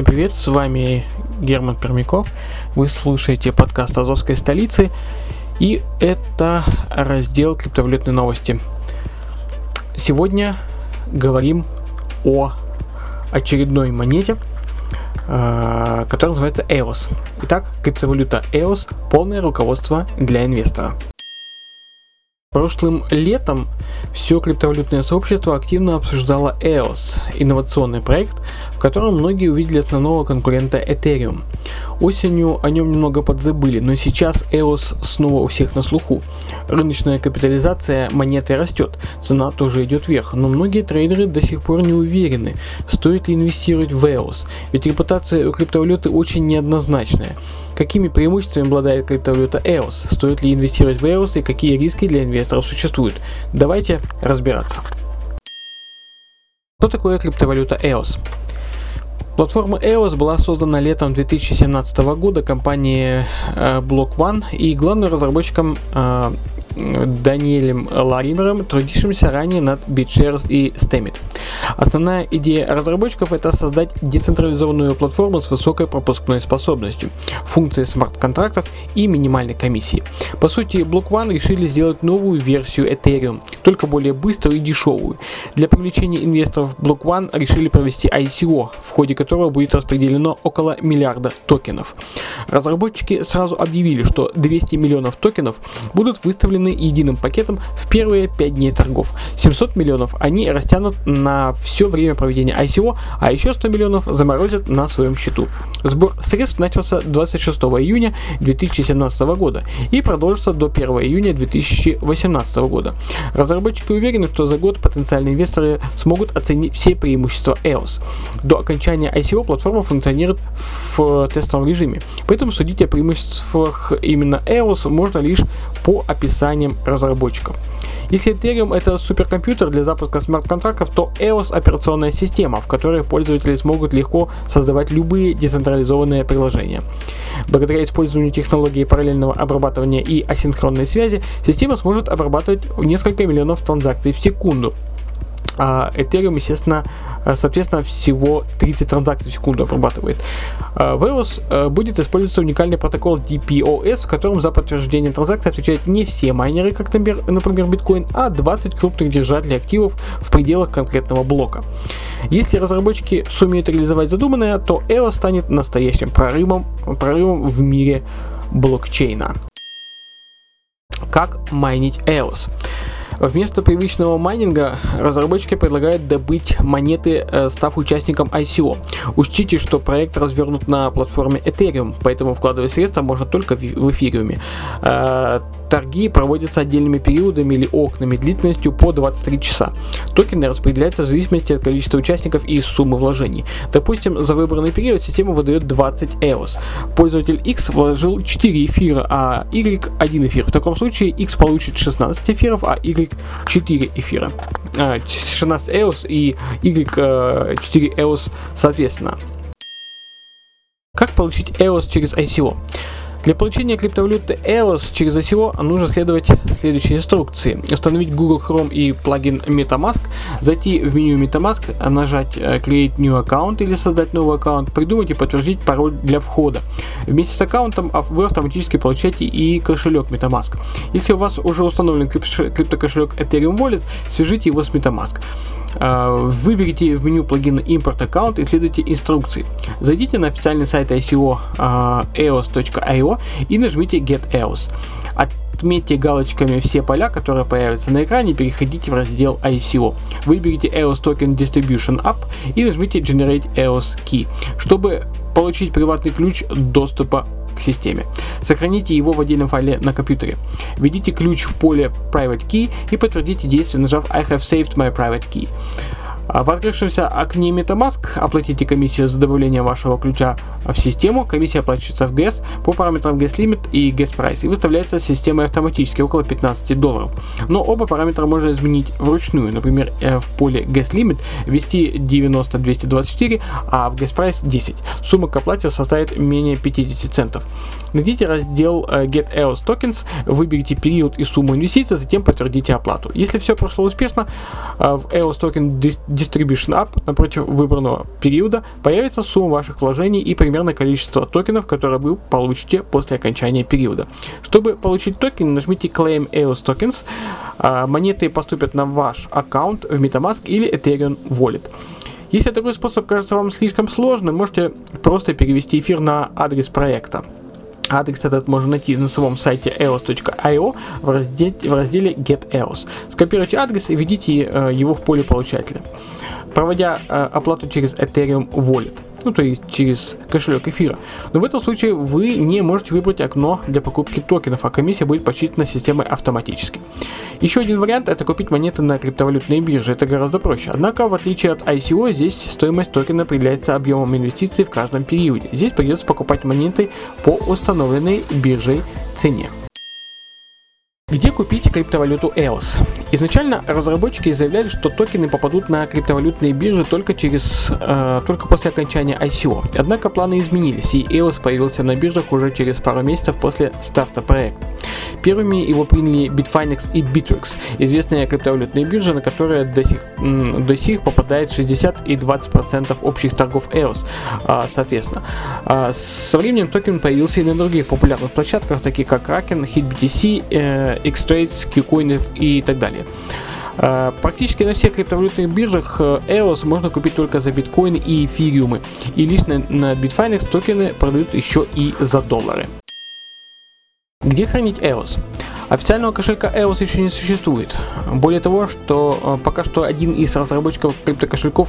Всем привет, с вами Герман Пермяков. Вы слушаете подкаст Азовской столицы. И это раздел криптовалютной новости. Сегодня говорим о очередной монете, э, которая называется EOS. Итак, криптовалюта EOS – полное руководство для инвестора. Прошлым летом все криптовалютное сообщество активно обсуждало EOS, инновационный проект, в котором многие увидели основного конкурента Ethereum. Осенью о нем немного подзабыли, но сейчас EOS снова у всех на слуху. Рыночная капитализация монеты растет, цена тоже идет вверх, но многие трейдеры до сих пор не уверены, стоит ли инвестировать в EOS, ведь репутация у криптовалюты очень неоднозначная. Какими преимуществами обладает криптовалюта EOS? Стоит ли инвестировать в EOS и какие риски для инвесторов существуют? Давайте разбираться. Что такое криптовалюта EOS? Платформа EOS была создана летом 2017 года компанией э, Block One и главным разработчиком э, Даниэлем Ларимером, трудившимся ранее над BitShares и Stemit. Основная идея разработчиков это создать децентрализованную платформу с высокой пропускной способностью, функцией смарт-контрактов и минимальной комиссии. По сути, Block One решили сделать новую версию Ethereum, только более быструю и дешевую. Для привлечения инвесторов Block One решили провести ICO, в ходе которого будет распределено около миллиарда токенов. Разработчики сразу объявили, что 200 миллионов токенов будут выставлены единым пакетом в первые 5 дней торгов. 700 миллионов они растянут на все время проведения ICO, а еще 100 миллионов заморозят на своем счету. Сбор средств начался 26 июня 2017 года и продолжится до 1 июня 2018 года. Разработчики уверены, что за год потенциальные инвесторы смогут оценить все преимущества EOS. До окончания ICO платформа функционирует в тестовом режиме, поэтому судить о преимуществах именно EOS можно лишь по описаниям разработчиков. Если Ethereum это суперкомпьютер для запуска смарт-контрактов, то EOS операционная система, в которой пользователи смогут легко создавать любые децентрализованные приложения. Благодаря использованию технологии параллельного обрабатывания и асинхронной связи, система сможет обрабатывать несколько миллионов транзакций в секунду, а Ethereum, естественно, соответственно, всего 30 транзакций в секунду обрабатывает. В EOS э, будет использоваться уникальный протокол DPoS, в котором за подтверждение транзакций отвечают не все майнеры, как, например, биткоин, а 20 крупных держателей активов в пределах конкретного блока. Если разработчики сумеют реализовать задуманное, то EOS станет настоящим прорывом, прорывом в мире блокчейна. Как майнить EOS? Вместо привычного майнинга разработчики предлагают добыть монеты, э, став участником ICO. Учтите, что проект развернут на платформе Ethereum, поэтому вкладывать средства можно только в эфириуме. Э, торги проводятся отдельными периодами или окнами длительностью по 23 часа. Токены распределяются в зависимости от количества участников и суммы вложений. Допустим, за выбранный период система выдает 20 EOS. Пользователь X вложил 4 эфира, а Y 1 эфир. В таком случае X получит 16 эфиров, а Y 4 эфира. 16 а, EOS и Y 4 EOS соответственно. Как получить EOS через ICO? Для получения криптовалюты EOS через ICO нужно следовать следующей инструкции. Установить Google Chrome и плагин MetaMask, зайти в меню MetaMask, нажать э, Create New Account или создать новый аккаунт, придумать и подтвердить пароль для входа. Вместе с аккаунтом вы автоматически получаете и кошелек MetaMask. Если у вас уже установлен криптокошелек Ethereum Wallet, свяжите его с MetaMask. Э, выберите в меню плагина импорт аккаунт и следуйте инструкции. Зайдите на официальный сайт ICO eos.io и нажмите Get EOS. Отметьте галочками все поля, которые появятся на экране, переходите в раздел ICO. Выберите EOS Token Distribution App и нажмите Generate EOS Key, чтобы получить приватный ключ доступа к системе. Сохраните его в отдельном файле на компьютере. Введите ключ в поле Private Key и подтвердите действие, нажав I have saved my private key. А В открывшемся окне MetaMask оплатите комиссию за добавление вашего ключа в систему. Комиссия оплачивается в ГЭС по параметрам ГЭС Limit и ГЭС Price и выставляется системой автоматически около 15 долларов. Но оба параметра можно изменить вручную. Например, э, в поле ГЭС Limit ввести 90-224, а в ГЭС Price 10. Сумма к оплате составит менее 50 центов. Найдите раздел э, Get EOS Tokens, выберите период и сумму инвестиций, затем подтвердите оплату. Если все прошло успешно, э, в EOS Token Distribution App напротив выбранного периода появится сумма ваших вложений и примерное количество токенов, которые вы получите после окончания периода. Чтобы получить токен, нажмите Claim EOS Tokens. А, монеты поступят на ваш аккаунт в MetaMask или Ethereum Wallet. Если такой способ кажется вам слишком сложным, можете просто перевести эфир на адрес проекта. Адрес этот можно найти на самом сайте eos.io в в разделе Get EOS. Скопируйте адрес и введите э, его в поле получателя, проводя э, оплату через Ethereum Wallet ну то есть через кошелек эфира. Но в этом случае вы не можете выбрать окно для покупки токенов, а комиссия будет подсчитана системой автоматически. Еще один вариант это купить монеты на криптовалютной бирже, это гораздо проще. Однако, в отличие от ICO, здесь стоимость токена определяется объемом инвестиций в каждом периоде. Здесь придется покупать монеты по установленной биржей цене. Где купить криптовалюту EOS? Изначально разработчики заявляли, что токены попадут на криптовалютные биржи только через э, только после окончания ICO. Однако планы изменились, и EOS появился на биржах уже через пару месяцев после старта проекта. Первыми его приняли Bitfinex и Bittrex, известные криптовалютные биржи, на которые до сих, до сих попадает 60 и 20% общих торгов EOS, а, соответственно. А, со временем токен появился и на других популярных площадках, таких как Kraken, HitBTC, э, Xtrades, KuCoin и так далее. А, практически на всех криптовалютных биржах EOS можно купить только за биткоины и эфириумы. И лично на Bitfinex токены продают еще и за доллары. Где хранить EOS? Официального кошелька EOS еще не существует. Более того, что э, пока что один из разработчиков криптокошельков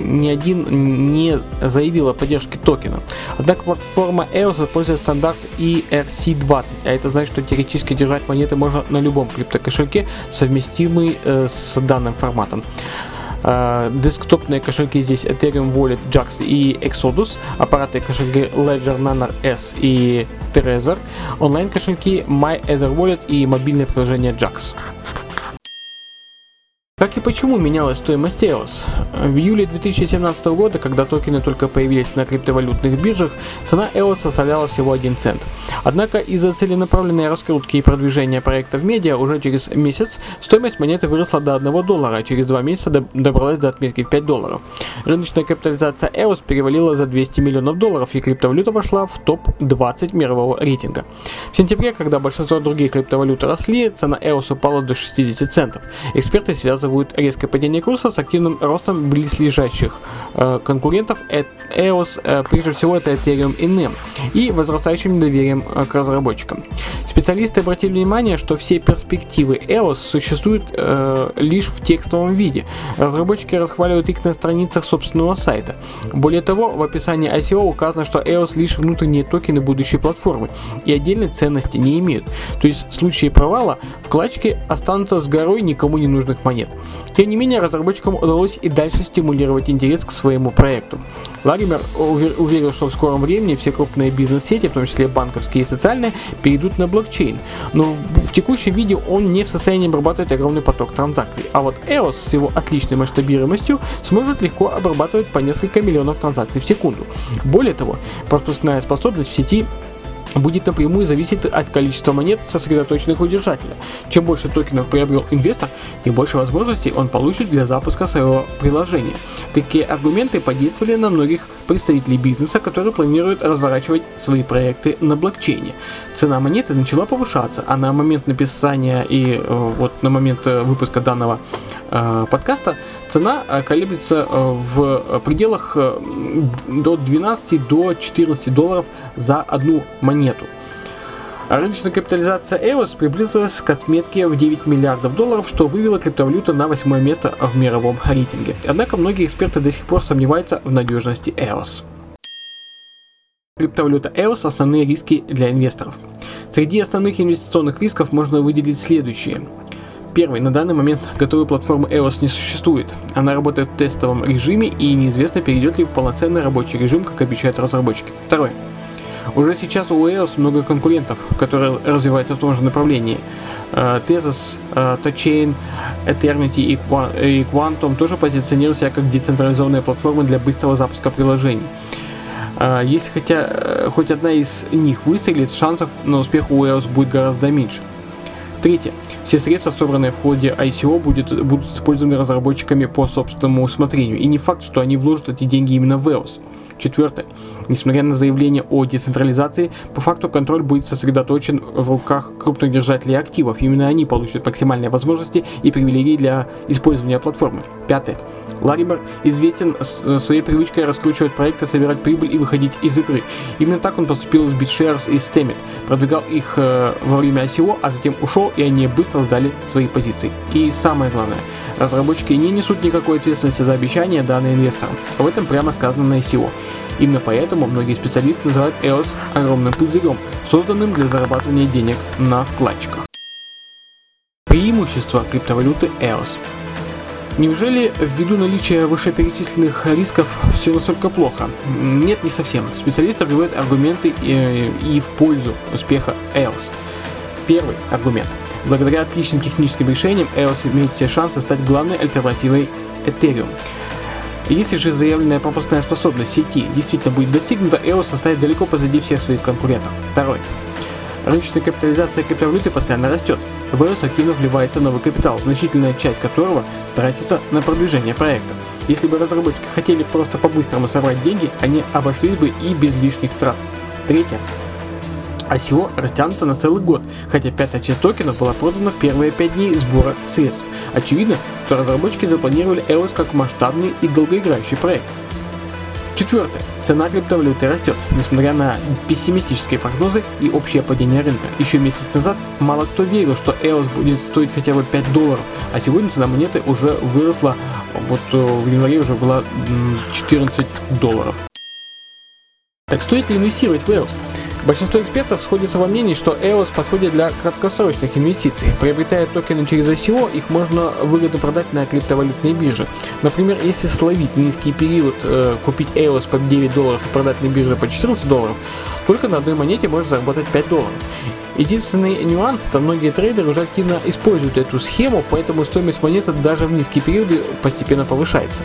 ни один не заявил о поддержке токена. Однако платформа EOS использует стандарт ERC20, а это значит, что теоретически держать монеты можно на любом криптокошельке, совместимый э, с данным форматом. Uh, десктопные кошельки здесь Ethereum Wallet, Jax и Exodus, аппараты кошельки Ledger Nano S и Trezor, онлайн кошельки MyEtherWallet и мобильное приложение Jax. Как и почему менялась стоимость EOS? В июле 2017 года, когда токены только появились на криптовалютных биржах, цена EOS составляла всего 1 цент. Однако из-за целенаправленной раскрутки и продвижения проекта в медиа уже через месяц стоимость монеты выросла до 1 доллара, а через 2 месяца добралась до отметки в 5 долларов. Рыночная капитализация EOS перевалила за 200 миллионов долларов и криптовалюта вошла в топ-20 мирового рейтинга. В сентябре, когда большинство других криптовалют росли, цена EOS упала до 60 центов. Эксперты связывают связывают резкое падение курса с активным ростом близлежащих э, конкурентов EOS, э, прежде всего это Ethereum и NEM, и возрастающим доверием э, к разработчикам. Специалисты обратили внимание, что все перспективы EOS существуют э, лишь в текстовом виде. Разработчики расхваливают их на страницах собственного сайта. Более того, в описании ICO указано, что EOS лишь внутренние токены будущей платформы и отдельной ценности не имеют. То есть в случае провала вкладчики останутся с горой никому не нужных монет. Тем не менее, разработчикам удалось и дальше стимулировать интерес к своему проекту. Лагимер уверил, что в скором времени все крупные бизнес-сети, в том числе банковские и социальные, перейдут на блокчейн. Но в, в текущем виде он не в состоянии обрабатывать огромный поток транзакций. А вот EOS с его отличной масштабируемостью сможет легко обрабатывать по несколько миллионов транзакций в секунду. Более того, пропускная способность в сети будет напрямую зависеть от количества монет, сосредоточенных у держателя. Чем больше токенов приобрел инвестор, тем больше возможностей он получит для запуска своего приложения. Такие аргументы подействовали на многих представителей бизнеса, которые планируют разворачивать свои проекты на блокчейне. Цена монеты начала повышаться, а на момент написания и э, вот на момент э, выпуска данного э, подкаста цена колеблется в пределах до 12 до 14 долларов за одну монету. А рыночная капитализация EOS приблизилась к отметке в 9 миллиардов долларов, что вывело криптовалюту на восьмое место в мировом рейтинге. Однако многие эксперты до сих пор сомневаются в надежности EOS. Криптовалюта EOS – основные риски для инвесторов. Среди основных инвестиционных рисков можно выделить следующие. Первый. На данный момент готовой платформы EOS не существует. Она работает в тестовом режиме и неизвестно, перейдет ли в полноценный рабочий режим, как обещают разработчики. Второй. Уже сейчас у EOS много конкурентов, которые развиваются в том же направлении. Э, Tezos, э, Touchain, Eternity и Qua- и Quantum тоже позиционируют себя как децентрализованные платформы для быстрого запуска приложений. А, Если хотя э, хоть одна из них выстрелит, шансов на успех у EOS будет гораздо меньше. Третье. Все средства, собранные в ходе ICO, будет, будут использованы разработчиками по собственному усмотрению. И не факт, что они вложат эти деньги именно в EOS. Четвертое. Несмотря на заявление о децентрализации, по факту контроль будет сосредоточен в руках крупных держателей активов. Именно они получат максимальные возможности и привилегии для использования платформы. Пятое. Лаример известен э, своей привычкой раскручивать проекты, собирать прибыль и выходить из игры. Именно так он поступил с BitShares и Stemmet. Продвигал их э, во время ICO, а затем ушел, и они быстро сдали свои позиции. И самое главное, разработчики не несут никакой ответственности за обещания, данные инвесторам. Об этом прямо сказано на ICO. Именно поэтому многие специалисты называют EOS огромным пузырем, созданным для зарабатывания денег на вкладчиках. Преимущества криптовалюты EOS. Неужели ввиду наличия вышеперечисленных рисков все настолько плохо? Нет, не совсем. Специалисты приводят аргументы э, и в пользу успеха EOS. Первый аргумент. Благодаря отличным техническим решениям EOS имеет все шансы стать главной альтернативой Ethereum. Если же заявленная пропускная способность сети действительно будет достигнута, EOS оставит далеко позади всех своих конкурентов. Второй. Рыночная капитализация криптовалюты постоянно растет. В EOS активно вливается новый капитал, значительная часть которого тратится на продвижение проекта. Если бы разработчики хотели просто по-быстрому собрать деньги, они обошлись бы и без лишних трат. Третье. ICO растянуто на целый год, хотя пятая часть токенов была продана в первые 5 дней сбора средств. Очевидно, что разработчики запланировали EOS как масштабный и долгоиграющий проект. Четвертое. Цена криптовалюты растет, несмотря на пессимистические прогнозы и общее падение рынка. Еще месяц назад мало кто верил, что EOS будет стоить хотя бы 5 долларов, а сегодня цена монеты уже выросла, вот э, в январе уже была м, 14 долларов. Так стоит ли инвестировать в EOS? Большинство экспертов сходятся во мнении, что EOS подходит для краткосрочных инвестиций. Приобретая токены через ICO, их можно выгодно продать на криптовалютной бирже. Например, если словить низкий период, э, купить EOS по 9 долларов и продать на бирже по 14 долларов, только на одной монете можно заработать 5 долларов. Единственный нюанс, это многие трейдеры уже активно используют эту схему, поэтому стоимость монеты даже в низкие периоды постепенно повышается.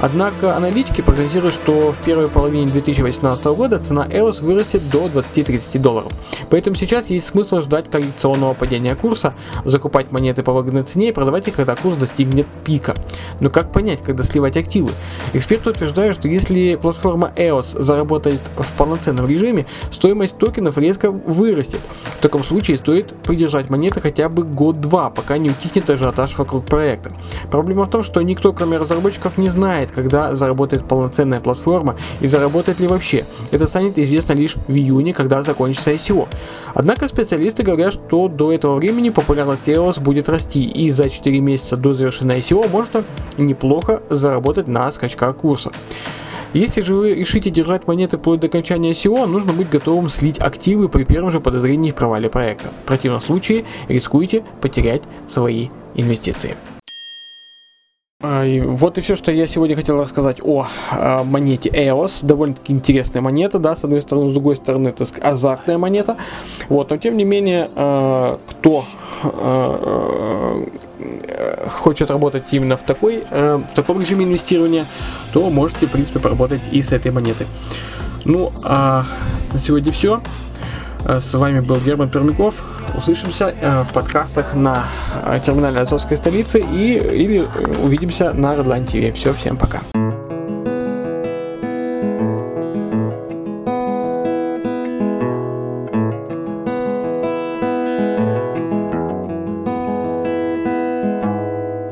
Однако аналитики прогнозируют, что в первой половине 2018 года цена EOS вырастет до 20-30 долларов. Поэтому сейчас есть смысл ждать коррекционного падения курса, закупать монеты по выгодной цене и продавать их, когда курс достигнет пика. Но как понять, когда сливать активы? Эксперты утверждают, что если платформа EOS заработает в полноценном режиме, стоимость токенов резко вырастет. В таком случае стоит придержать монеты хотя бы год-два, пока не утихнет ажиотаж вокруг проекта. Проблема в том, что никто, кроме разработчиков, не знает, когда заработает полноценная платформа и заработает ли вообще. Это станет известно лишь в июне, когда закончится ICO. Однако специалисты говорят, что до этого времени популярность EOS будет расти, и за 4 месяца до завершения ICO можно неплохо заработать на скачках курса. Если же вы решите держать монеты вплоть до окончания ICO, нужно быть готовым слить активы при первом же подозрении в провале проекта. В противном случае рискуете потерять свои инвестиции. А, Вот и все, что я сегодня хотел рассказать о а, монете EOS. Довольно-таки интересная монета, да, с одной стороны, с другой стороны, это азартная монета. Вот, но тем не менее, а, кто хочет работать именно в такой, в таком режиме инвестирования, то можете, в принципе, поработать и с этой монетой. Ну, а на сегодня все. С вами был Герман Пермяков. Услышимся э, в подкастах на э, терминале Азовской столицы и или э, увидимся на Redline TV. Все, всем пока.